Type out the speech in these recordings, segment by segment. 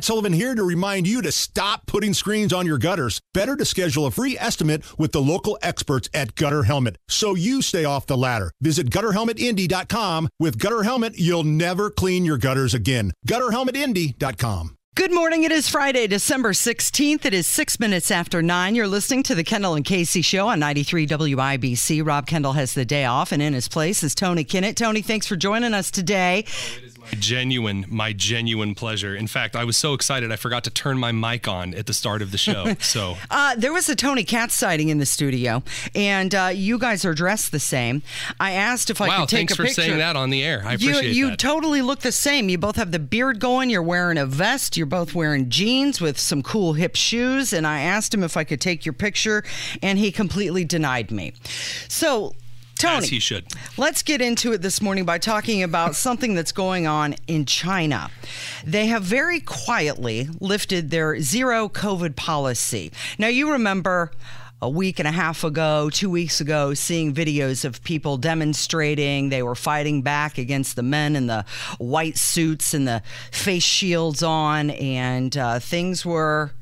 Matt Sullivan here to remind you to stop putting screens on your gutters. Better to schedule a free estimate with the local experts at Gutter Helmet so you stay off the ladder. Visit gutterhelmetindy.com. With Gutter Helmet, you'll never clean your gutters again. Gutterhelmetindy.com. Good morning. It is Friday, December 16th. It is six minutes after nine. You're listening to the Kendall and Casey show on 93 WIBC. Rob Kendall has the day off, and in his place is Tony Kinnett. Tony, thanks for joining us today. Genuine, my genuine pleasure. In fact, I was so excited I forgot to turn my mic on at the start of the show. So uh, there was a Tony Katz sighting in the studio, and uh, you guys are dressed the same. I asked if I wow, could take a picture. Wow, thanks for saying that on the air. I appreciate you, you that. totally look the same. You both have the beard going. You're wearing a vest. You're both wearing jeans with some cool hip shoes. And I asked him if I could take your picture, and he completely denied me. So. Tony, As he should. Let's get into it this morning by talking about something that's going on in China. They have very quietly lifted their zero COVID policy. Now, you remember a week and a half ago, two weeks ago, seeing videos of people demonstrating. They were fighting back against the men in the white suits and the face shields on, and uh, things were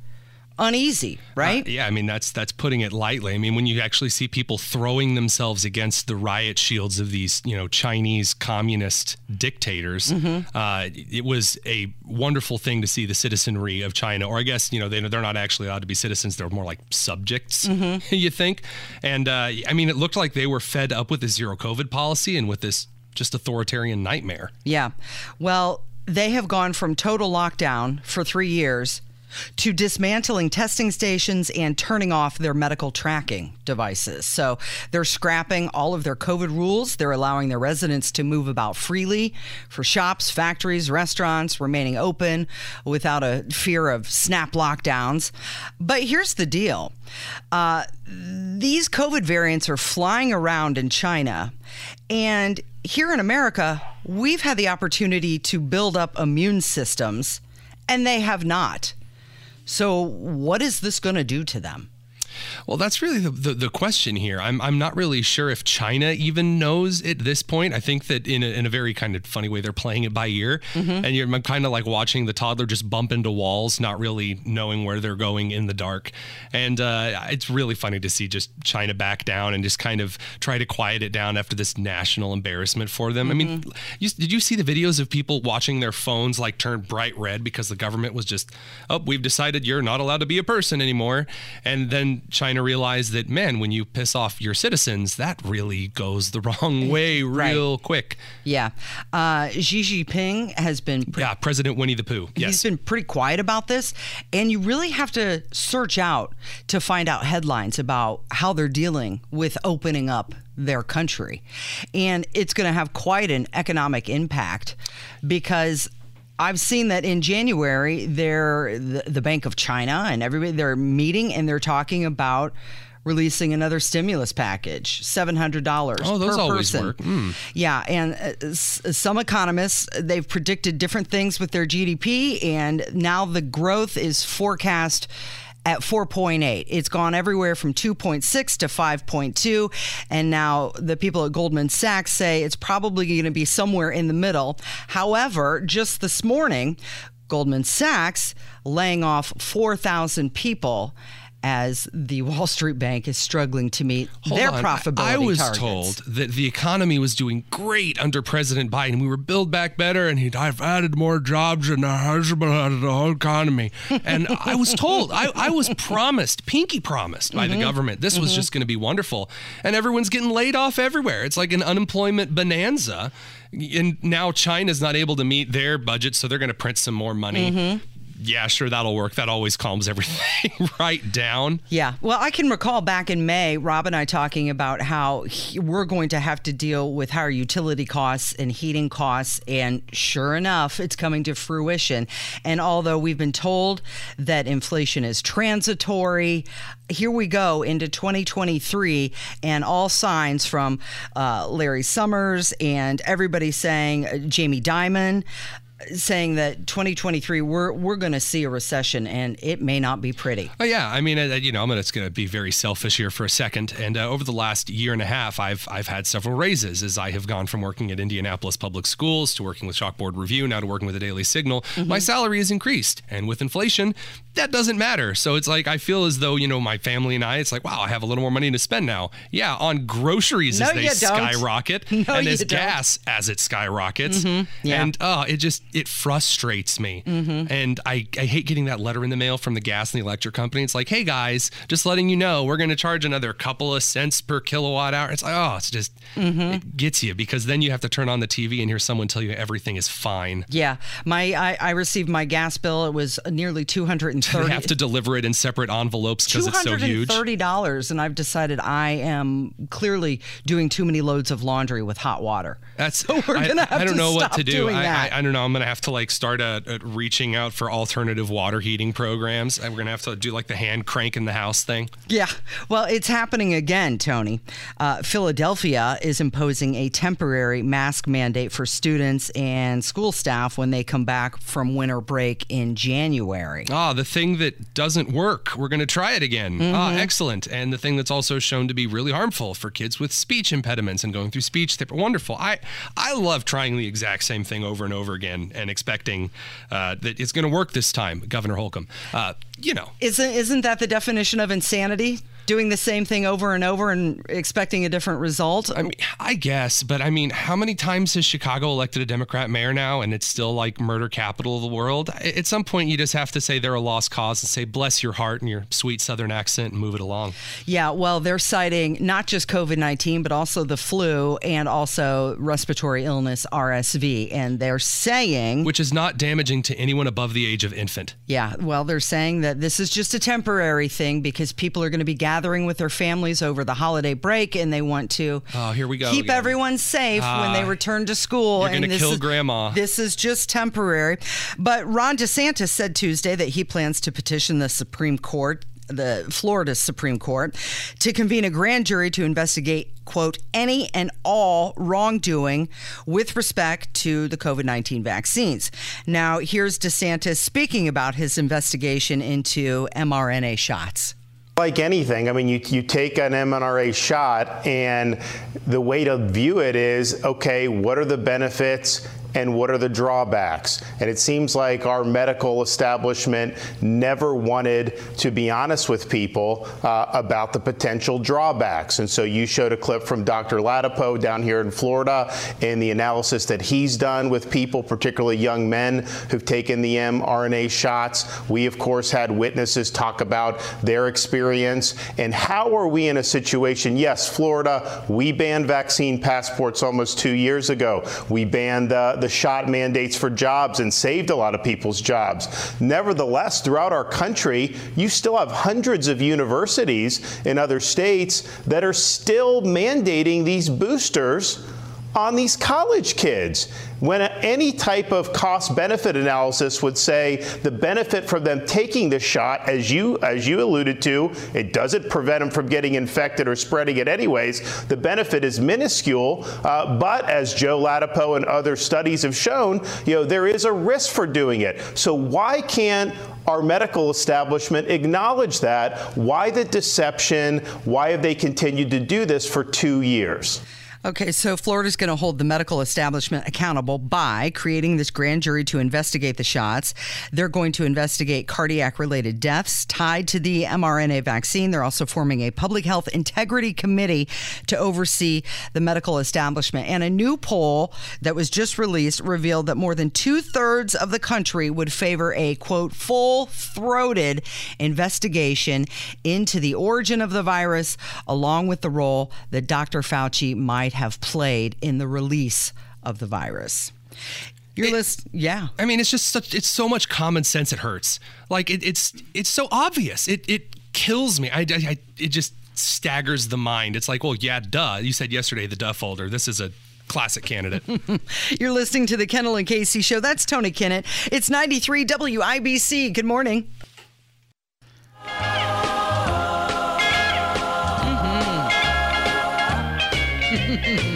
uneasy, right? Uh, yeah, I mean that's that's putting it lightly. I mean when you actually see people throwing themselves against the riot shields of these, you know, Chinese communist dictators, Mm-hmm. uh, it was a wonderful thing to see the citizenry of China, or I guess you know they they're not actually allowed to be citizens; they're more like subjects, Mm-hmm. you think. And uh, I mean, it looked like they were fed up with the zero COVID policy and with this just authoritarian nightmare. Yeah. Well, they have gone from total lockdown for three years to dismantling testing stations and turning off their medical tracking devices. So they're scrapping all of their COVID rules. They're allowing their residents to move about freely for shops, factories, restaurants, remaining open without a fear of snap lockdowns. But here's the deal. Uh, these COVID variants are flying around in China. And here in America, we've had the opportunity to build up immune systems, and they have not. So, what is this going to do to them? Well, that's really the, the, the, question here. I'm, I'm not really sure if China even knows at this point. I think that in a, in a very kind of funny way, they're playing it by ear. Mm-hmm. And you're kind of like watching the toddler just bump into walls, not really knowing where they're going in the dark. And uh, it's really funny to see just China back down and just kind of try to quiet it down after this national embarrassment for them. Mm-hmm. I mean, you, did you see the videos of people watching their phones like turn bright red because the government was just, oh, we've decided you're not allowed to be a person anymore. And then China realized that, man, when you piss off your citizens, that really goes the wrong way real right. quick. Yeah. Uh, Xi Jinping has been. Pretty, yeah, President Winnie the Pooh. Yes. He's been pretty quiet about this. And you really have to search out to find out headlines about how they're dealing with opening up their country. And it's going to have quite an economic impact because I've seen that in January, they're the, the, Bank of China and everybody they're meeting and they're talking about releasing another stimulus package, seven hundred dollars. Oh, those per always person. work. Mm. Yeah, and uh, some economists they've predicted different things with their GDP, and now the growth is forecast at 4.8. It's gone everywhere from 2.6 to 5.2. And now the people at Goldman Sachs say it's probably going to be somewhere in the middle. However, just this morning, Goldman Sachs laying off 4,000 people as the Wall Street Bank is struggling to meet Hold their on. profitability I, I was targets. told that the economy was doing great under President Biden. We were build back better, and he'd I've added more jobs than our husband out of the whole economy. And I was told, I, I was promised, pinky promised by Mm-hmm. the government, this was just going to be wonderful. And everyone's getting laid off everywhere. It's like an unemployment bonanza. And now China's not able to meet their budget, so they're going to print some more money. Mm-hmm. Yeah, sure, that'll work. That always calms everything right down. Yeah. Well, I can recall back in May, Rob and I talking about how he, we're going to have to deal with higher utility costs and heating costs. And sure enough, it's coming to fruition. And although we've been told that inflation is transitory, here we go into 2023, and all signs from uh, Larry Summers and everybody saying uh, Jamie Dimon saying that 2023 we're we're going to see a recession and it may not be pretty. Oh yeah, I mean, uh, you know, I'm just going to be very selfish here for a second. And uh, over the last year and a half, I've I've had several raises as I have gone from working at Indianapolis Public Schools to working with Chalkboard Review, now to working with the Daily Signal. Mm-hmm. My salary has increased, and with inflation, that doesn't matter. So it's like I feel as though you know my family and I. It's like wow, I have a little more money to spend now. Yeah, on groceries no, as they skyrocket, no, and as gas as it skyrockets, mm-hmm. yeah. and oh, it just it frustrates me. Mm-hmm. And I, I hate getting that letter in the mail from the gas and the electric company. It's like, hey guys, just letting you know, we're going to charge another couple of cents per kilowatt hour. It's like, oh, it's just, mm-hmm. it gets you because then you have to turn on the TV and hear someone tell you everything is fine. Yeah. My, I, I received my gas bill. It was nearly 230. They have to deliver it in separate envelopes because it's so huge. $230. And I've decided I am clearly doing too many loads of laundry with hot water. That's, so we're going to have I don't know what to do. I, I, I, don't know. I'm going to have to like start a, a reaching out for alternative water heating programs. And we're going to have to do like the hand crank in the house thing. Yeah. Well, it's happening again, Tony. Uh, Philadelphia is imposing a temporary mask mandate for students and school staff when they come back from winter break in January. Ah, the thing that doesn't work. We're going to try it again. Mm-hmm. Ah, excellent. And the thing that's also shown to be really harmful for kids with speech impediments and going through speech therapy. Wonderful. I, I love trying the exact same thing over and over again and expecting uh, that it's going to work this time, Governor Holcomb. Uh, you know, isn't isn't that the definition of insanity? Doing the same thing over and over and expecting a different result? I mean, I guess, but I mean, how many times has Chicago elected a Democrat mayor now and it's still like murder capital of the world? At some point, you just have to say they're a lost cause and say, bless your heart and your sweet Southern accent and move it along. Yeah, well, they're citing not just COVID 19, but also the flu and also respiratory illness, RSV. And they're saying. Which is not damaging to anyone above the age of infant. Yeah, well, they're saying that this is just a temporary thing because people are going to be gathering gathering with their families over the holiday break, and they want to oh, here we go keep again. everyone safe uh, when they return to school. You're going to kill is, grandma. This is just temporary. But Ron DeSantis said Tuesday that he plans to petition the Supreme Court the Florida Supreme Court to convene a grand jury to investigate, quote, any and all wrongdoing with respect to the COVID 19 vaccines. Now, here's DeSantis speaking about his investigation into mRNA shots. Like anything, I mean, you, you take an mRNA shot, and the way to view it is okay, what are the benefits and what are the drawbacks? And it seems like our medical establishment never wanted to be honest with people uh, about the potential drawbacks. And so you showed a clip from Dr. Ladapo down here in Florida and the analysis that he's done with people, particularly young men who've taken the mRNA shots. We, of course, had witnesses talk about their experience. And how are we in a situation? Yes, Florida, we banned vaccine passports almost two years ago. We banned uh, the shot mandates for jobs and saved a lot of people's jobs. Nevertheless, throughout our country, you still have hundreds of universities in other states that are still mandating these boosters on these college kids when any type of cost benefit analysis would say the benefit from them taking the shot as you as you alluded to it doesn't prevent them from getting infected or spreading it anyways. The benefit is minuscule uh, but as joe ladapo and other studies have shown you know there is a risk for doing it. So why can't our medical establishment acknowledge that? Why the deception? Why have they continued to do this for two years Okay, so Florida's going to hold the medical establishment accountable by creating this grand jury to investigate the shots. They're going to investigate cardiac related deaths tied to the mRNA vaccine. They're also forming a public health integrity committee to oversee the medical establishment. And a new poll that was just released revealed that more than two thirds of the country would favor a quote, full throated investigation into the origin of the virus, along with the role that Dr. Fauci might have played in the release of the virus. Your it, list, yeah. I mean, it's just such, it's so much common sense. It hurts. Like it, it's it's so obvious. It it kills me. I, I it just staggers the mind. It's like, well, yeah, duh. You said yesterday the duh folder. This is a classic candidate. You're listening to the Kendall and Casey show. That's Tony Kinnett. It's 93 WIBC. Good morning. Mm-hmm.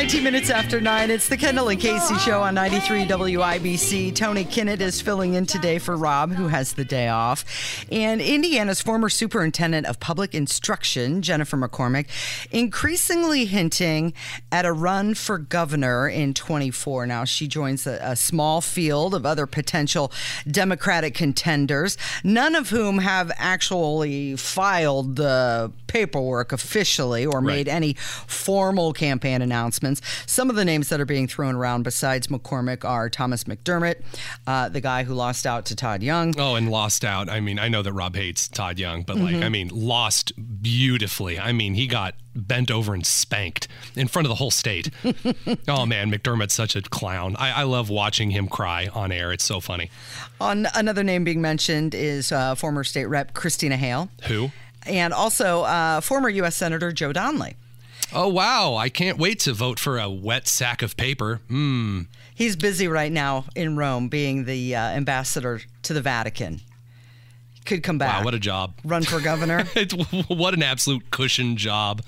19 minutes after 9. It's the Kendall and Casey show on 93 WIBC. Tony Kinnett is filling in today for Rob, who has the day off. And Indiana's former superintendent of public instruction, Jennifer McCormick, increasingly hinting at a run for governor in 24. Now, she joins a, a small field of other potential Democratic contenders, none of whom have actually filed the paperwork officially or made any formal campaign announcements. Some of the names that are being thrown around besides McCormick are Thomas McDermott, uh, the guy who lost out to Todd Young. Oh, and lost out. I mean, I know that Rob hates Todd Young, but like, I mean, lost beautifully. I mean, he got bent over and spanked in front of the whole state. oh man, McDermott's such a clown. I, I love watching him cry on air. It's so funny. On another name being mentioned is uh, former state rep Christina Hale, Who? and also uh, former U.S. Senator Joe Donnelly. Oh wow! I can't wait to vote for a wet sack of paper. Hmm. He's busy right now in Rome, being the uh, ambassador to the Vatican. Could come back. Wow, what a job! run for governor. It's, what an absolute cushion job.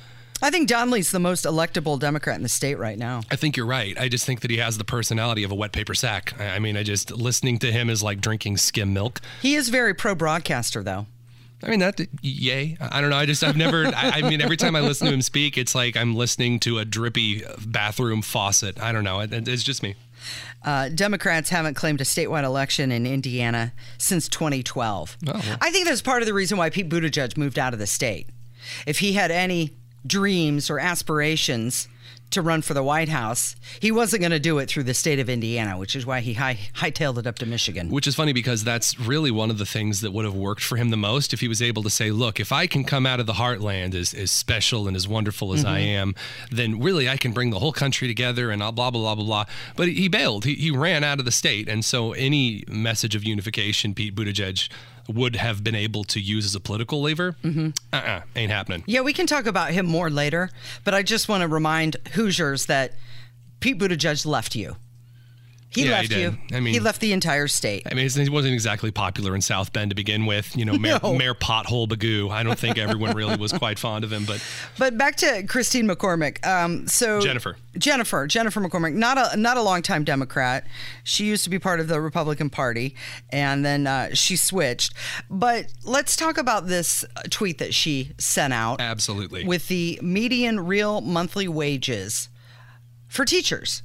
I think Donnelly's the most electable Democrat in the state right now. I think you're right. I just think that he has the personality of a wet paper sack. I I mean, I just listening to him is like drinking skim milk. He is very pro broadcaster, though. I mean that yay. I don't know. I just I've never I, I mean every time I listen to him speak, it's like I'm listening to a drippy bathroom faucet. I don't know. It, it's just me. Uh, Democrats haven't claimed a statewide election in Indiana since 2012. Oh, well. I think that's part of the reason why Pete Buttigieg moved out of the state. If he had any dreams or aspirations to run for the White House, he wasn't going to do it through the state of Indiana, which is why he high, hightailed it up to Michigan. Which is funny because that's really one of the things that would have worked for him the most if he was able to say, look, if I can come out of the heartland as, as special and as wonderful as I mm-hmm. am, then really I can bring the whole country together and blah, blah, blah, blah, blah. But he bailed. He, he ran out of the state. And so any message of unification, Pete Buttigieg would have been able to use as a political lever, mm-hmm. uh-uh, ain't happening. Yeah, we can talk about him more later, but I just want to remind Hoosiers that Pete Buttigieg left you. He Yeah, he left did. you. I mean- he left the entire state. I mean, he wasn't exactly popular in South Bend to begin with. You know, Mayor, No. Mayor Pothole Bagoo. I don't think everyone really was quite fond of him, but But back to Christine McCormick. Um, so Jennifer. Jennifer, Jennifer McCormick, not a not a longtime Democrat. She used to be part of the Republican Party, and then uh, she switched. But let's talk about this uh, tweet that she sent out absolutely. with the median real monthly wages for teachers.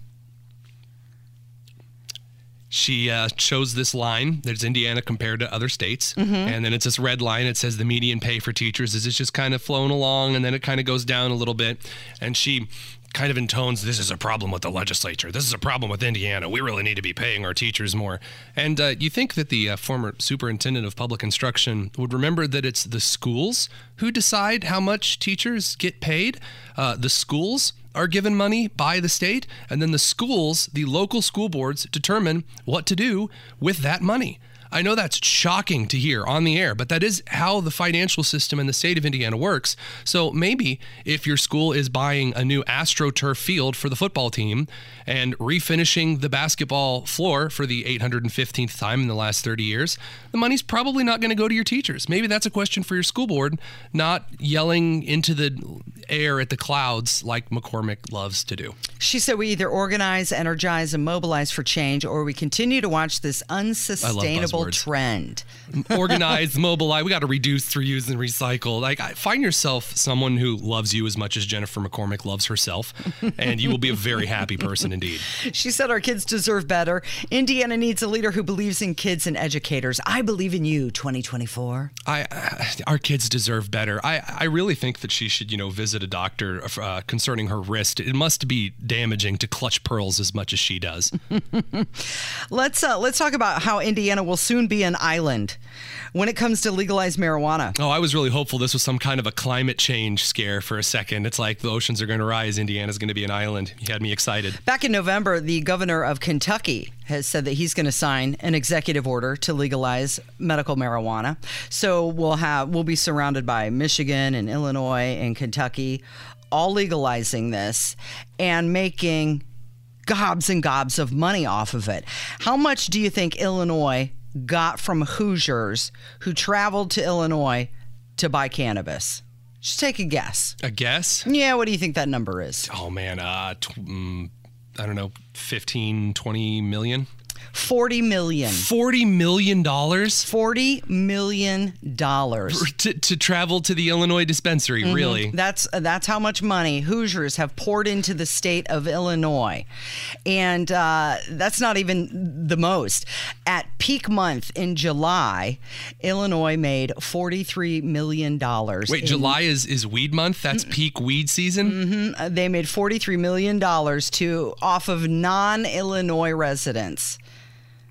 She uh, chose this line there's indiana compared to other states. Mm-hmm. and then it's this red line. It says the median pay for teachers is it's just kind of flowing along and then it kind of goes down a little bit. And she kind of intones this is a problem with the legislature. This is a problem with indiana. We really need to be paying our teachers more. And uh, you think that the uh, former superintendent of public instruction would remember that it's the schools who decide how much teachers get paid? Uh, the schools are given money by the state, and then the schools, the local school boards, determine what to do with that money. I know that's shocking to hear on the air, but that is how the financial system in the state of Indiana works. So maybe if your school is buying a new AstroTurf field for the football team and refinishing the basketball floor for the 815th time in the last 30 years, the money's probably not going to go to your teachers. Maybe that's a question for your school board, not yelling into the air at the clouds like McCormick loves to do. She said we either organize, energize, and mobilize for change, or we continue to watch this unsustainable buzzwords. trend. organize, mobilize. We got to reduce, reuse, and recycle. Like, find yourself someone who loves you as much as Jennifer McCormick loves herself, and you will be a very happy person indeed. She said our kids deserve better. Indiana needs a leader who believes in kids and educators. I believe in you, 2024. I, our kids deserve better. I, I really think that she should, you know, visit a doctor uh, concerning her wrist. It must be damaging to clutch pearls as much as she does. Let's uh, let's talk about how Indiana will soon be an island when it comes to legalized marijuana. Oh, I was really hopeful this was some kind of a climate change scare for a second. It's like the oceans are going to rise, Indiana's going to be an island. You had me excited. Back in November, the governor of Kentucky has said that he's going to sign an executive order to legalize medical marijuana. So we'll have we'll be surrounded by Michigan and Illinois and Kentucky all legalizing this and making gobs and gobs of money off of it. How much do you think Illinois got from Hoosiers who traveled to Illinois to buy cannabis? Just take a guess. A guess? Yeah, what do you think that number is? Oh man, uh, tw- mm, I don't know, 15, 20 million. 40 million. 40 million dollars 40 million dollars. to, to travel to the Illinois dispensary, Mm-hmm. really. That's that's how much money Hoosiers have poured into the state of Illinois, and uh, that's not even the most. At peak month in July, Illinois made forty three million dollars. Wait, July is is weed month? That's peak weed season? Uh, They made forty three million dollars to off of non Illinois residents.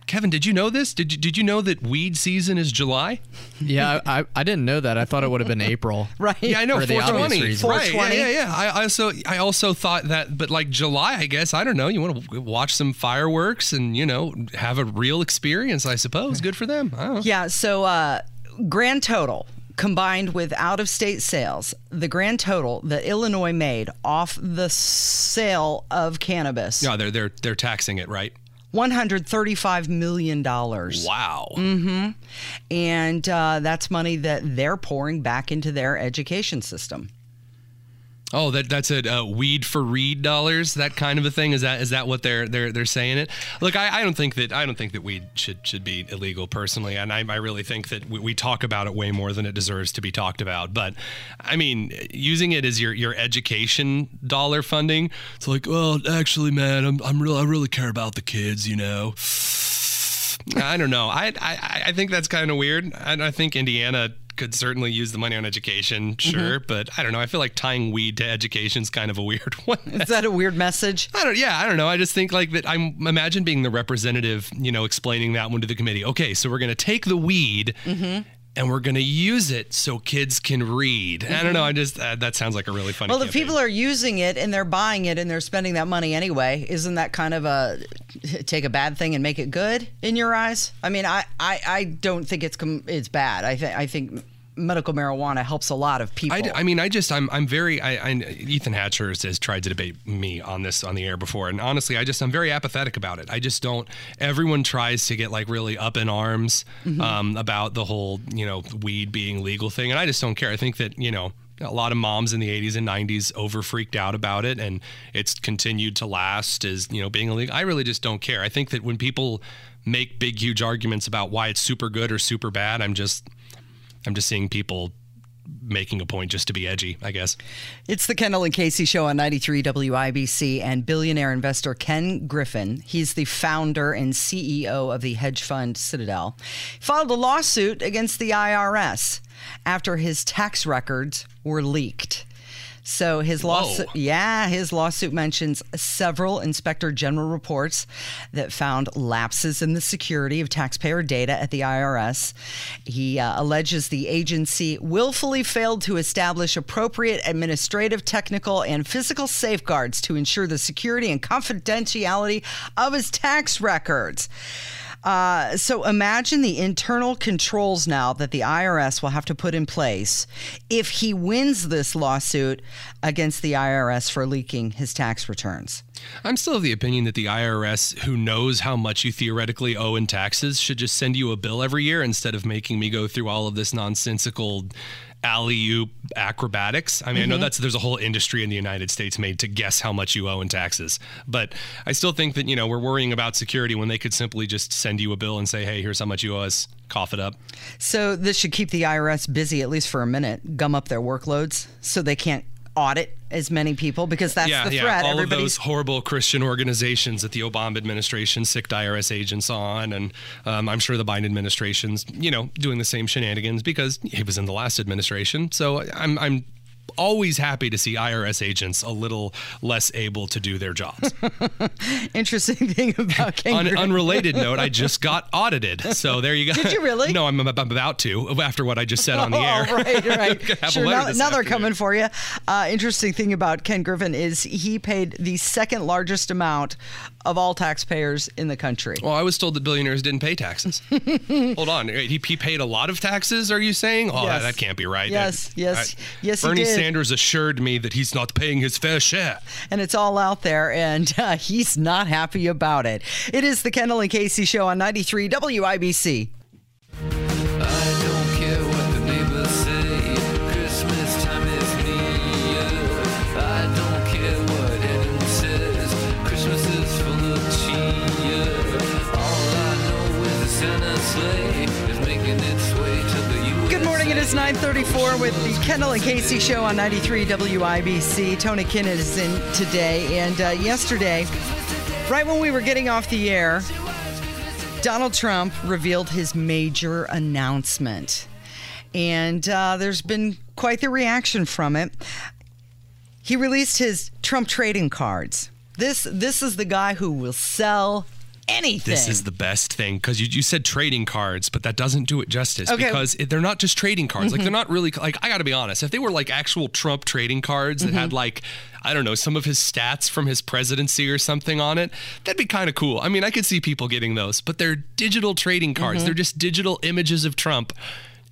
Kevin, did you know this? Did you, did you know that weed season is July? Yeah, I, I didn't know that. I thought it would have been April. Right. Yeah, I know. For the obvious 420. reason. Right. Yeah, yeah, yeah. I also I also thought that, but like July, I guess I don't know. You want to watch some fireworks and you know have a real experience. I suppose. Good for them. I don't know. Yeah, so uh, grand total combined with out of state sales, the grand total that Illinois made off the sale of cannabis, Yeah, they're they're they're taxing it, right? $135 million. Wow. Mm-hmm. And uh, that's money that they're pouring back into their education system. Oh, that that's a uh, weed for read dollars, that kind of a thing. Is that is that what they're they're they're saying it? Look, I, I don't think that I don't think that weed should should be illegal personally, and I, I really think that we, we talk about it way more than it deserves to be talked about. But I mean, using it as your your education dollar funding, it's like, well, actually, man, I'm I'm real I really care about the kids, you know. I don't know. I I, I think that's kind of weird. And I think Indiana could certainly use the money on education, mm-hmm. sure, but I don't know. I feel like tying weed to education is kind of a weird one. Is that a weird message? I don't. Yeah, I don't know. I just think like that. I'm imagine being the representative, you know, explaining that one to the committee. Okay, so we're going to take the weed. Mm-hmm. And we're gonna use it so kids can read. I don't know. I just uh, that sounds like a really funny. Well, if campaign. people are using it and they're buying it and they're spending that money anyway, isn't that kind of a take a bad thing and make it good in your eyes? I mean, I, I, I don't think it's com- it's bad. I think I think medical marijuana helps a lot of people. I mean, I just, I'm, I'm very, I, I, Ethan Hatcher has, has tried to debate me on this on the air before. And honestly, I just, I'm very apathetic about it. I just don't, everyone tries to get like really up in arms um, about the whole, you know, weed being legal thing. And I just don't care. I think that, you know, a lot of moms in the 80s and 90s over freaked out about it and it's continued to last as you know being illegal i really just don't care i think that when people make big huge arguments about why it's super good or super bad i'm just i'm just seeing people making a point just to be edgy i guess It's the Kendall and Casey show on 93 WIBC and billionaire investor Ken Griffin. He's the founder and CEO of the hedge fund Citadel. Filed a lawsuit against the IRS after his tax records were leaked. So his lawsuit, yeah, his lawsuit mentions several inspector general reports that found lapses in the security of taxpayer data at the IRS. He uh, alleges the agency willfully failed to establish appropriate administrative, technical, and physical safeguards to ensure the security and confidentiality of his tax records. Uh, so imagine the internal controls now that the IRS will have to put in place if he wins this lawsuit against the IRS for leaking his tax returns. i'm still of the opinion that the irs who knows how much you theoretically owe in taxes should just send you a bill every year instead of making me go through all of this nonsensical alley-oop acrobatics. I mean, I know mm-hmm. that's there's a whole industry in the United States made to guess how much you owe in taxes. But I still think that, you know, we're worrying about security when they could simply just send you a bill and say, "Hey, here's how much you owe us. Cough it up." So this should keep the IRS busy at least for a minute, gum up their workloads so they can't audit as many people because that's yeah, the yeah. threat. All of Everybody's those horrible Christian organizations that the Obama administration sicked IRS agents on, and um, I'm sure the Biden administration's, you know, doing the same shenanigans because he was in the last administration. So I'm, I'm always happy to see IRS agents a little less able to do their jobs. interesting thing about Ken On an unrelated note, I just got audited. So there you go. Did you really? No, I'm ab- about to after what I just said on the air. Oh, right, right. Sure. Now, now they're coming for you. Uh, interesting thing about Ken Griffin is he paid the second largest amount of all taxpayers in the country. Well, I was told that billionaires didn't pay taxes. Hold on, he, he paid a lot of taxes. Are you saying? Oh, Yes. that, that can't be right. Yes, That- yes, I- yes, he Bernie did. Sanders assured me that he's not paying his fair share. and it's all out there, and uh, he's not happy about it. It is the Kendall and Casey Show on 93 WIBC. Is 9:34 with the Kendall and Casey show on 93 WIBC. Tony Kinn is in today, and uh, yesterday, right when we were getting off the air, Donald Trump revealed his major announcement, and uh, there's been quite the reaction from it. He released his Trump trading cards. This this is the guy who will sell anything. This is the best thing because you, you said trading cards, but that doesn't do it justice Okay. Mm-hmm. because it, they're not just trading cards. Like they're not really like I got to be honest. If they were like actual Trump trading cards that Mm-hmm. had like I don't know some of his stats from his presidency or something on it, that'd be kind of cool. I mean, I could see people getting those, but they're digital trading cards. Mm-hmm. They're just digital images of Trump.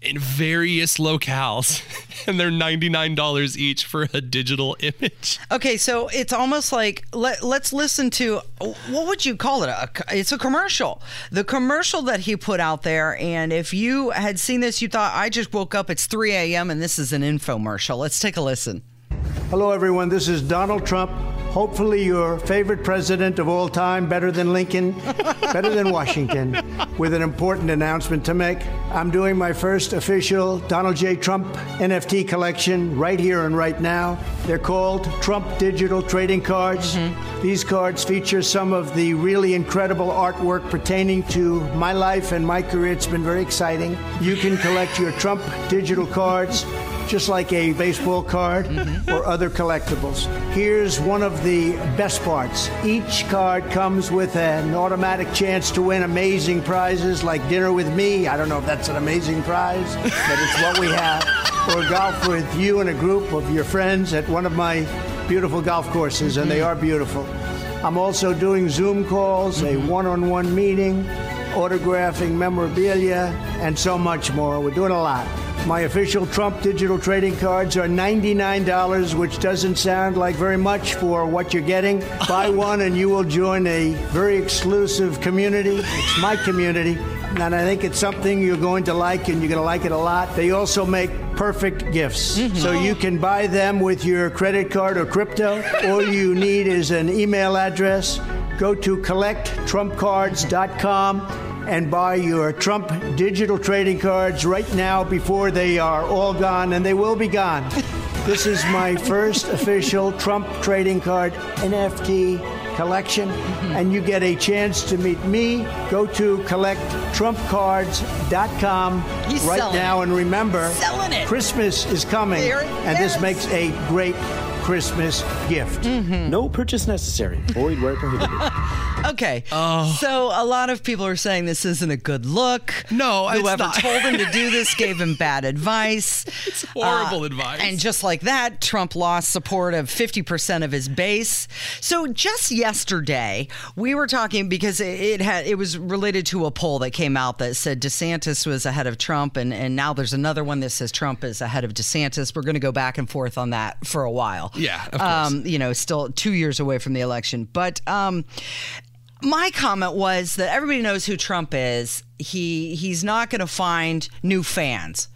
In various locales, and they're $99 each for a digital image. Okay, so it's almost like let, let's listen to what would you call it? A, it's a commercial. The commercial that he put out there, and if you had seen this, you thought I just woke up. It's 3 a.m. and this is an infomercial. Let's take a listen. Hello, everyone. This is Donald Trump. Hopefully, your favorite president of all time, better than Lincoln, better than Washington, with an important announcement to make. I'm doing my first official Donald J. Trump NFT collection right here and right now. They're called Trump Digital Trading Cards. Mm-hmm. These cards feature some of the really incredible artwork pertaining to my life and my career. It's been very exciting. You can collect your Trump digital cards just like a baseball card mm-hmm. or other collectibles. Here's one of the best parts. Each card comes with an automatic chance to win amazing prizes like dinner with me. I don't know if that's an amazing prize, but it's what we have. Or golf with you and a group of your friends at one of my beautiful golf courses, and they mm-hmm. are beautiful. I'm also doing Zoom calls, a one on one meeting, autographing memorabilia, and so much more. We're doing a lot. My official Trump digital trading cards are $99, which doesn't sound like very much for what you're getting. Buy one and you will join a very exclusive community. It's my community. And I think it's something you're going to like, and you're going to like it a lot. They also make perfect gifts. Mm-hmm. So you can buy them with your credit card or crypto. All you need is an email address. Go to collecttrumpcards.com and buy your Trump digital trading cards right now before they are all gone, and they will be gone. This is my first official Trump trading card NFT collection, and you get a chance to meet me. Go to collecttrumpcards.com right now, and remember, Christmas is coming, and this makes a great Christmas gift. Mm-hmm. No purchase necessary. Void where prohibited. Okay, oh. so a lot of people are saying this isn't a good look. No, it's whoever not. told him to do this gave him bad advice. It's horrible uh, advice. And just like that, Trump lost support of 50% of his base. So just yesterday, we were talking because it, it had it was related to a poll that came out that said DeSantis was ahead of Trump, and and now there's another one that says Trump is ahead of DeSantis. We're going to go back and forth on that for a while. Yeah, of course. Um, you know, still two years away from the election, but um, my comment was that everybody knows who Trump is. He he's not going to find new fans.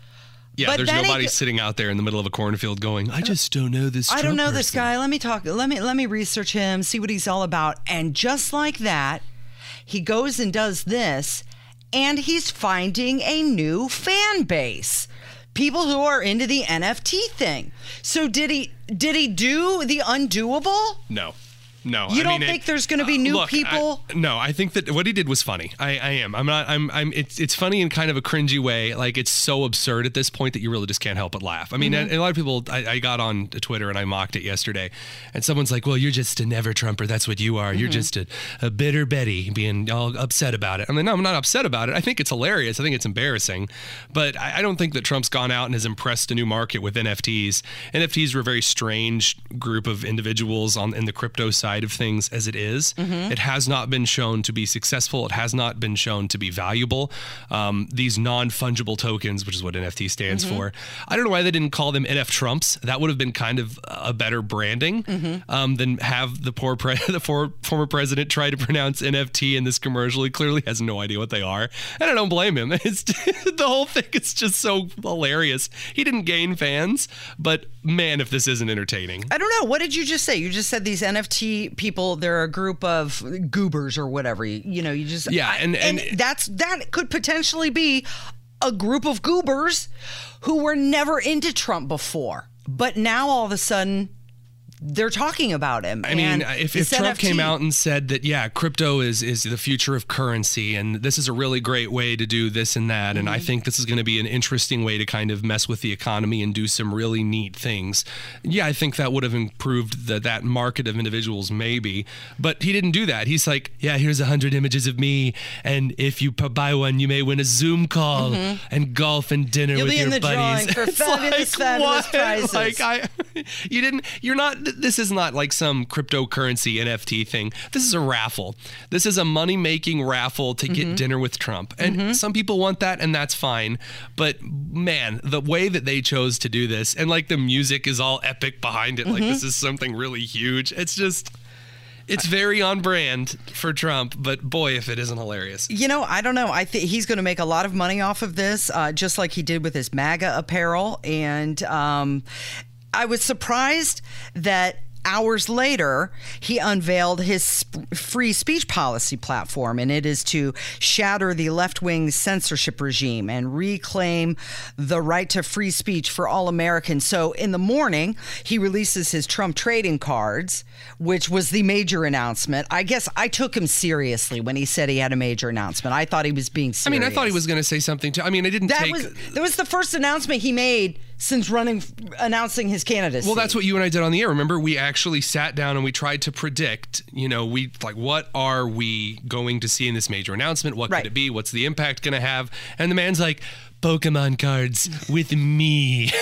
Yeah, But there's nobody sitting out there in the middle of a cornfield going, I just don't know this. I don't Trump know this guy. Let me talk. Let me let me research him, see what he's all about. And just like that, he goes and does this, and he's finding a new fan base. People who are into the NFT thing. So did he did he do the undoable? No. No, You I don't mean, think there's gonna be new look, I- people? no, I think that what he did was funny. I, I am. I'm not. I'm. I'm. It's. It's funny in kind of a cringy way. Like it's so absurd at this point that you really just can't help but laugh. I mean, Mm-hmm. and a lot of people. I, I got on Twitter and I mocked it yesterday, and someone's like, "Well, you're just a never Trumper. That's what you are. Mm-hmm. You're just a, a bitter Betty, being all upset about it." I'm like, "No, I'm not upset about it. I think it's hilarious. I think it's embarrassing, but I, I don't think that Trump's gone out and has impressed a new market with NFTs. NFTs were a very strange group of individuals on in the crypto side of things as it is. It has not been shown to be successful. It has not been shown to be valuable. Um, these non fungible tokens, which is what NFT stands for, I don't know why they didn't call them NF Trumps. That would have been kind of a better branding um, than have the poor pre- the for- former president try to pronounce NFT in this commercial. He clearly has no idea what they are, and I don't blame him. It's the whole thing is just so hilarious. He didn't gain fans, but man, if this isn't entertaining. I don't know. What did you just say? You just said these NFT People, they're a group of goobers or whatever. You, you know, you just Yeah, I- and- and- that's that could potentially be a group of goobers who were never into Trump before, but now all of a sudden they're talking about him. I mean, and if, if Trump came out and said that, yeah, crypto is is the future of currency, and this is a really great way to do this and that, and Mm-hmm. I think this is going to be an interesting way to kind of mess with the economy and do some really neat things. Yeah, I think that would have improved the, that market of individuals, maybe. But he didn't do that. He's like, yeah, here's a hundred images of me, and if you buy one, you may win a Zoom call and golf and dinner Mm-hmm. You'll with be in your the buddies. drawing for fabulous, fabulous what? prizes. Like I, you didn't. You're not. This is not like some cryptocurrency NFT thing. This is a raffle. This is a money making raffle to Mm-hmm. get dinner with Trump. And some people want that, and that's fine. But man, the way that they chose to do this, and like the music is all epic behind it, like Mm-hmm. this is something really huge. It's just. It's very on brand for Trump, but boy, if it isn't hilarious. You know, I don't know. I think he's going to make a lot of money off of this, uh, just like he did with his MAGA apparel. And um, I was surprised that hours later he unveiled his free speech policy platform, and it is to shatter the left wing censorship regime and reclaim the right to free speech for all Americans. So in the morning, he releases his Trump trading cards, which was the major announcement. I guess I took him seriously when he said he had a major announcement. I thought he was being I mean, I thought he was going to say something too. I mean, I didn't That take. was that was the first announcement he made since running, announcing his candidacy. Well, that's what you and I did on the air. Remember, we actually sat down and we tried to predict. You know, we like, what are we going to see in this major announcement? What Right. could it be? What's the impact going to have? And the man's like, Pokemon cards with me.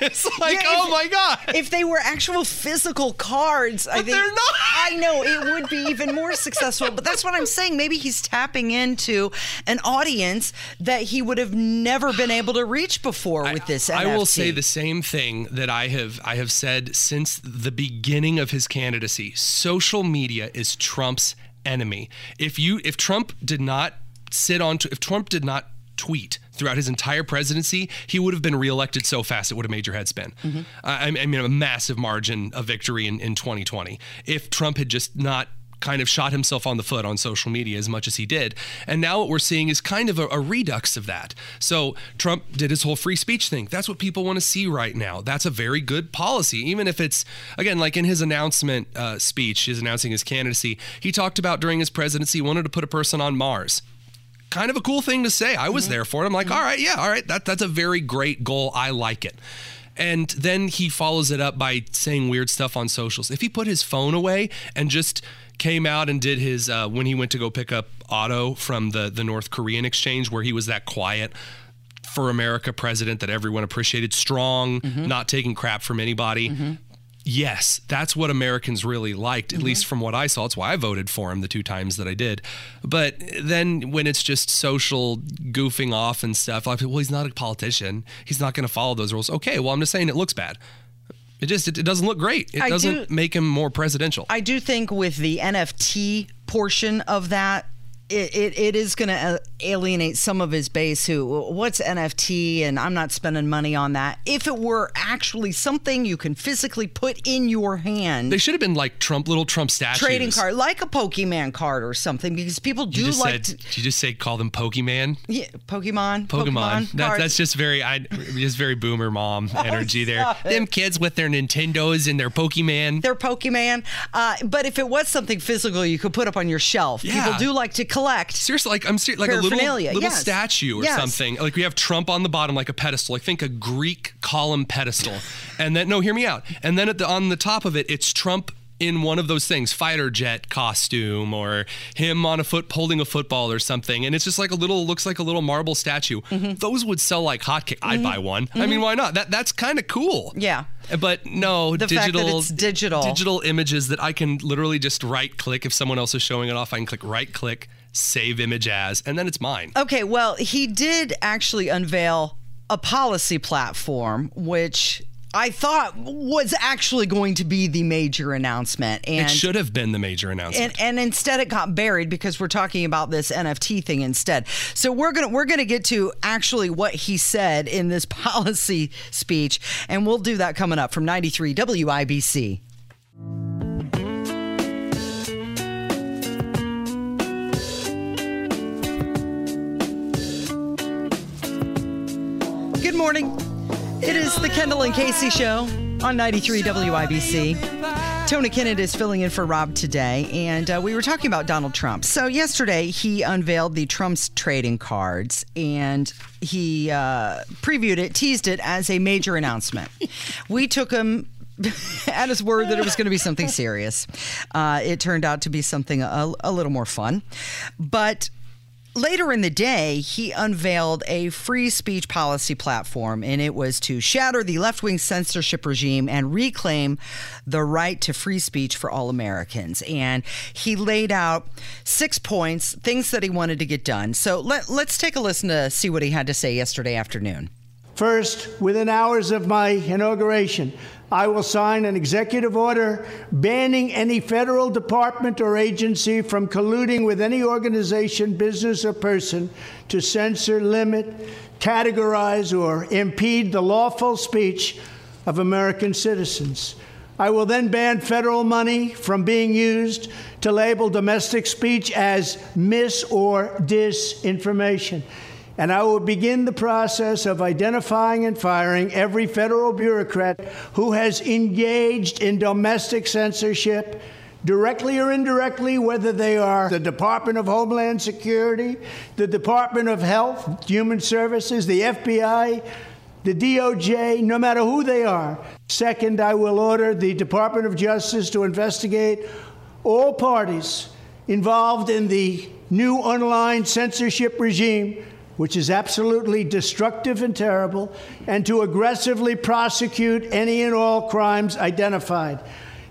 it's like, Yeah, oh my god. If they were actual physical cards, I think they're not. I know it would be even more successful. But that's what I'm saying. Maybe he's tapping into an audience that he would have never been able to reach before with this. I will say the same thing that I have I have said since the beginning of his candidacy. Social media is Trump's enemy. If you if Trump did not sit on if Trump did not tweet throughout his entire presidency, he would have been reelected so fast it would have made your head spin. Mm-hmm. I, I mean, a massive margin of victory in, in 2020. If Trump had just not kind of shot himself on the foot on social media as much as he did. And now what we're seeing is kind of a, a redux of that. So Trump did his whole free speech thing. That's what people want to see right now. That's a very good policy, even if it's, again, like in his announcement uh, speech, he's announcing his candidacy, he talked about during his presidency, he wanted to put a person on Mars kind of a cool thing to say. I was mm-hmm. there for it. I'm like, mm-hmm. all right, yeah, all right, that that's a very great goal. I like it. And then he follows it up by saying weird stuff on socials. If he put his phone away and just came out and did his uh, when he went to go pick up Otto from the the North Korean exchange, where he was that quiet for America president that everyone appreciated, strong, mm-hmm. not taking crap from anybody. Yes, that's what Americans really liked, at mm-hmm. least from what I saw. It's why I voted for him the two times that I did. But then when it's just social goofing off and stuff, like, well, he's not a politician. He's not going to follow those rules. Okay, well, I'm just saying it looks bad. It just it, it doesn't look great. It I doesn't do- make him more presidential. I do think with the NFT portion of that, it, it, it is going to alienate some of his base who, what's NFT? And I'm not spending money on that. If it were actually something you can physically put in your hand, they should have been like Trump, little Trump statues. trading card, like a Pokemon card or something, because people do You just like said, to, did you just say call them Pokemon? yeah, Pokemon, Pokemon. That, that's just very, I just very boomer mom energy there. it. Them kids with their Nintendos and their Pokemon. They're Pokemon. Uh, but if it was something physical you could put up on your shelf, Yeah. people do like to collect. Seriously, like I'm serious, like a little little yes. statue or Yes. something. Like we have Trump on the bottom, like a pedestal. Like think a Greek column pedestal, and then no, hear me out. And then at the on the top of it, it's Trump in one of those things, fighter jet costume, or him on a foot holding a football or something. And it's just like a little looks like a little marble statue. Mm-hmm. Those would sell like hotcakes. I'd buy one. I mean, why not? That that's kind of cool. Yeah. But no, The fact digital that it's digital. digital images that I can literally just right click if someone else is showing it off. I can click right click, save image as, and then it's mine. Okay, well, he did actually unveil a policy platform, which I thought was actually going to be the major announcement. And it should have been the major announcement. and, and instead it got buried because we're talking about this NFT thing instead. So we're gonna we're gonna get to actually what he said in this policy speech, and we'll do that coming up from 93 WIBC. Morning. It is the Kendall and Casey show on 93 WIBC. Tony Kinnett is filling in for Rob today, and uh, we were talking about Donald Trump. So, yesterday he unveiled the Trump's trading cards and he uh, previewed it, teased it as a major announcement. we took him at his word that it was going to be something serious. Uh, it turned out to be something a, a little more fun. But later in the day, he unveiled a free speech policy platform, and it was to shatter the left wing censorship regime and reclaim the right to free speech for all Americans. And he laid out six points, things that he wanted to get done. So let, let's take a listen to see what he had to say yesterday afternoon. First, within hours of my inauguration, I will sign an executive order banning any federal department or agency from colluding with any organization, business, or person to censor, limit, categorize, or impede the lawful speech of American citizens. I will then ban federal money from being used to label domestic speech as mis or disinformation and I will begin the process of identifying and firing every federal bureaucrat who has engaged in domestic censorship, directly or indirectly, whether they are the Department of Homeland Security, the Department of Health, Human Services, the FBI, the DOJ, no matter who they are. Second, I will order the Department of Justice to investigate all parties involved in the new online censorship regime which is absolutely destructive and terrible, and to aggressively prosecute any and all crimes identified.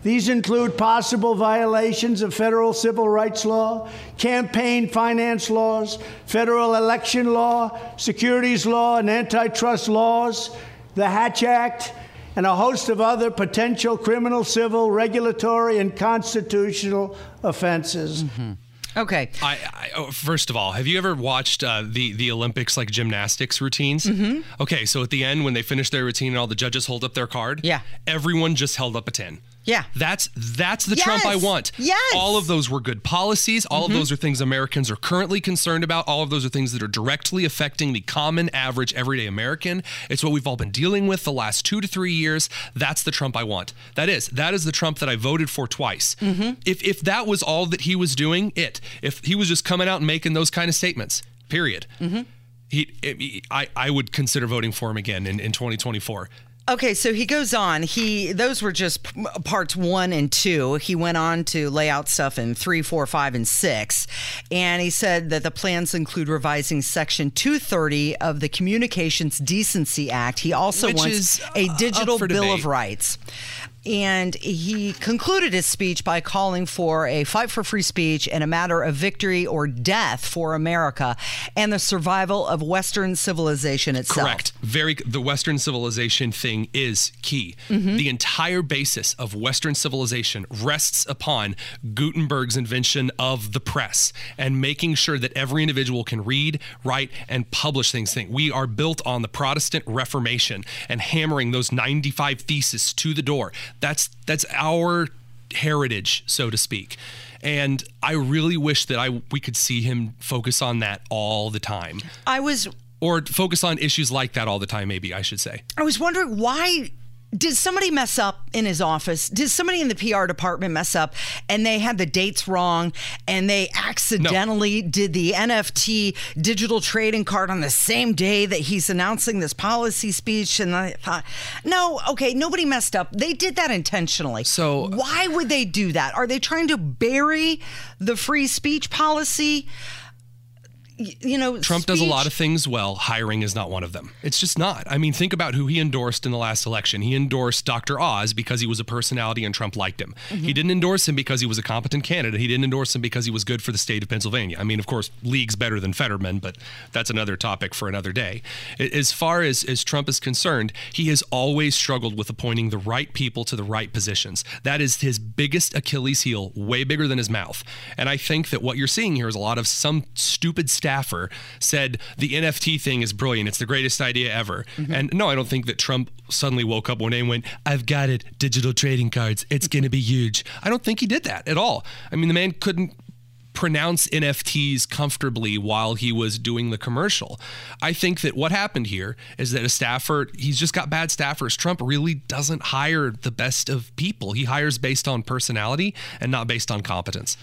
These include possible violations of federal civil rights law, campaign finance laws, federal election law, securities law, and antitrust laws, the Hatch Act, and a host of other potential criminal, civil, regulatory, and constitutional offenses. Mm-hmm. Okay. I, I oh, first of all, have you ever watched uh, the the Olympics like gymnastics routines? Mm-hmm. Okay, so at the end when they finish their routine and all the judges hold up their card, Yeah. everyone just held up a ten. Yeah. That's that's the Trump I want. Yes. Mm-hmm. All of those were good policies. All of those are things Americans are currently concerned about. All of those are things that are directly affecting the common average everyday American. It's what we've all been dealing with the last 2 to 3 years. That's the Trump I want. That is. That is the Trump that I voted for twice. Mm-hmm. If if that was all that he was doing, it. If he was just coming out and making those kind of statements. Period. Mm-hmm. He, he- I, I would consider voting for him again in, in 2024. Okay, so he goes on. He those were just p- parts one and two. He went on to lay out stuff in three, four, five, and six, and he said that the plans include revising Section 230 of the Communications Decency Act. He also Which wants is, a uh, digital bill debate. of rights. And he concluded his speech by calling for a fight for free speech and a matter of victory or death for America and the survival of Western civilization itself. Correct. Very. The Western civilization thing is key. Mm-hmm. The entire basis of Western civilization rests upon Gutenberg's invention of the press and making sure that every individual can read, write, and publish things. Thing. We are built on the Protestant Reformation and hammering those 95 theses to the door. That's that's our heritage, so to speak. And I really wish that I we could see him focus on that all the time I was or focus on issues like that all the time maybe i should say I was wondering why did somebody mess up in his office? Did somebody in the PR department mess up and they had the dates wrong and they accidentally did the NFT digital trading card on the same day that he's announcing this policy speech? And I thought, no, okay, nobody messed up. They did that intentionally. So- why would they do that? Are they trying to bury the free speech policy? You know, trump does a lot of things well. Hiring is not one of them. It's just not. I mean think about who he endorsed in the last election. He endorsed dr oz because he was a personality and trump liked him. Mm-hmm. He didn't endorse him because he was a competent candidate. He didn't endorse him because he was good for the state of pennsylvania. I mean of course league's better than fetterman but that's another topic for another day. As far as, as trump is concerned he has always struggled with appointing the right people to the right positions. That is his biggest achilles heel way bigger than his mouth. And i think that what you're seeing here is a lot of some stupid staffer said the nft thing is brilliant. It's the greatest idea ever. Mm-hmm. And no i don't think that trump suddenly woke up one day and went i've got it. Digital trading cards. It's going to be huge. I don't think he did that at all. I mean the man couldn't pronounce NFTs comfortably while he was doing the commercial. I think that what happened here is that a staffer, he's just got bad staffers. Trump really doesn't hire the best of people. He hires based on personality and not based on competence.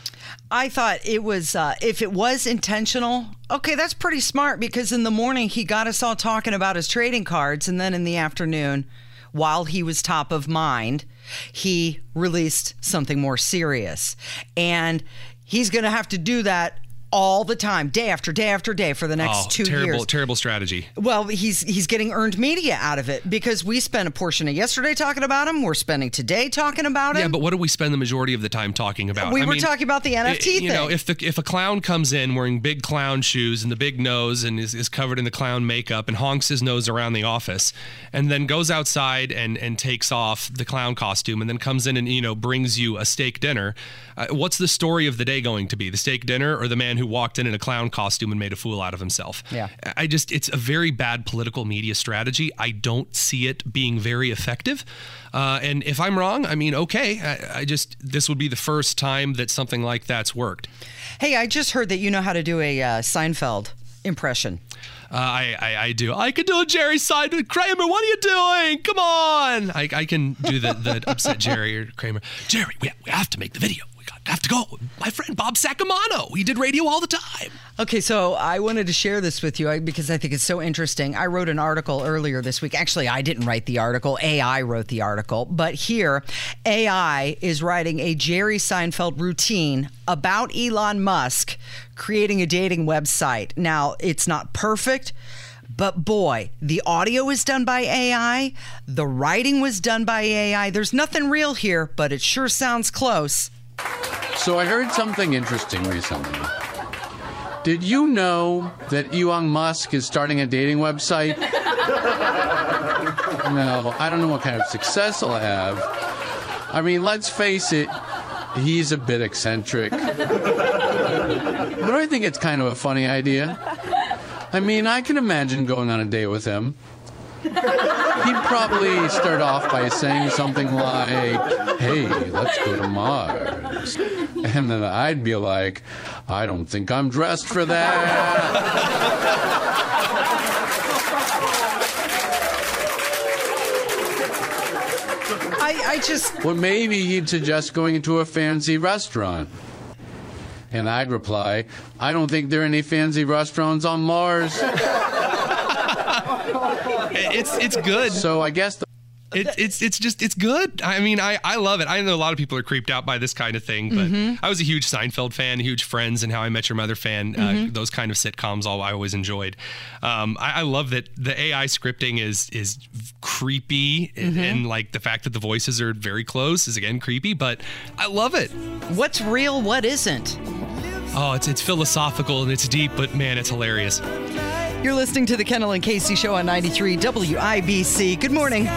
I thought it was, uh, if it was intentional, okay, that's pretty smart because in the morning he got us all talking about his trading cards. And then in the afternoon, while he was top of mind, he released something more serious. And he's going to have to do that all the time, day after day after day for the next oh, two terrible, years. terrible strategy. Well, he's he's getting earned media out of it because we spent a portion of yesterday talking about him. We're spending today talking about him. Yeah, but what do we spend the majority of the time talking about? we I were mean, talking about the NFT you thing. know, if the if a clown comes in wearing big clown shoes and the big nose and is, is covered in the clown makeup and honks his nose around the office, and then goes outside and and takes off the clown costume and then comes in and you know brings you a steak dinner, uh, what's the story of the day going to be? The steak dinner or the man who walked in in a clown costume and made a fool out of himself? Yeah. I just it's a very bad political media strategy. I don't see it being very effective. Uh, and if I'm wrong, I mean, okay. I, I just this would be the first time that something like that's worked. hey, I just heard that you know how to do a uh, Seinfeld impression. Uh, I, I I do. I can do a Jerry Seinfeld. Kramer, what are you doing? Come on. I, I can do the the upset Jerry or Kramer. Jerry, we, we have to make the video. We got, have to go. My friend Bob Sacamano. He did radio all the time. Okay, so I wanted to share this with you because I think it's so interesting. I wrote an article earlier this week. Actually, I didn't write the article, AI wrote the article. But here, AI is writing a Jerry Seinfeld routine about Elon Musk creating a dating website. Now, it's not perfect. But boy, the audio is done by AI. The writing was done by AI. There's nothing real here, but it sure sounds close. So I heard something interesting recently. Did you know that Elon Musk is starting a dating website? no, I don't know what kind of success he'll have. I mean, let's face it, he's a bit eccentric. but I think it's kind of a funny idea. I mean, I can imagine going on a date with him. He'd probably start off by saying something like, Hey, let's go to Mars. And then I'd be like, I don't think I'm dressed for that. I, I just Or maybe he'd suggest going into a fancy restaurant. And I'd reply, I don't think there are any fancy restaurants on Mars. It's it's good. So I guess the It, it's it's just it's good. I mean, I, I love it. I know a lot of people are creeped out by this kind of thing, but Mm-hmm. I was a huge Seinfeld fan, huge Friends, and How I Met Your Mother fan. Uh, Mm-hmm. those kind of sitcoms, all I always enjoyed. Um, I, I love that the AI scripting is is creepy, Mm-hmm. and like the fact that the voices are very close is again creepy. But I love it. what's real, what isn't? Oh, it's it's philosophical and it's deep, but man, it's hilarious. You're listening to the Kendall and Casey Show on 93 WIBC. Good morning.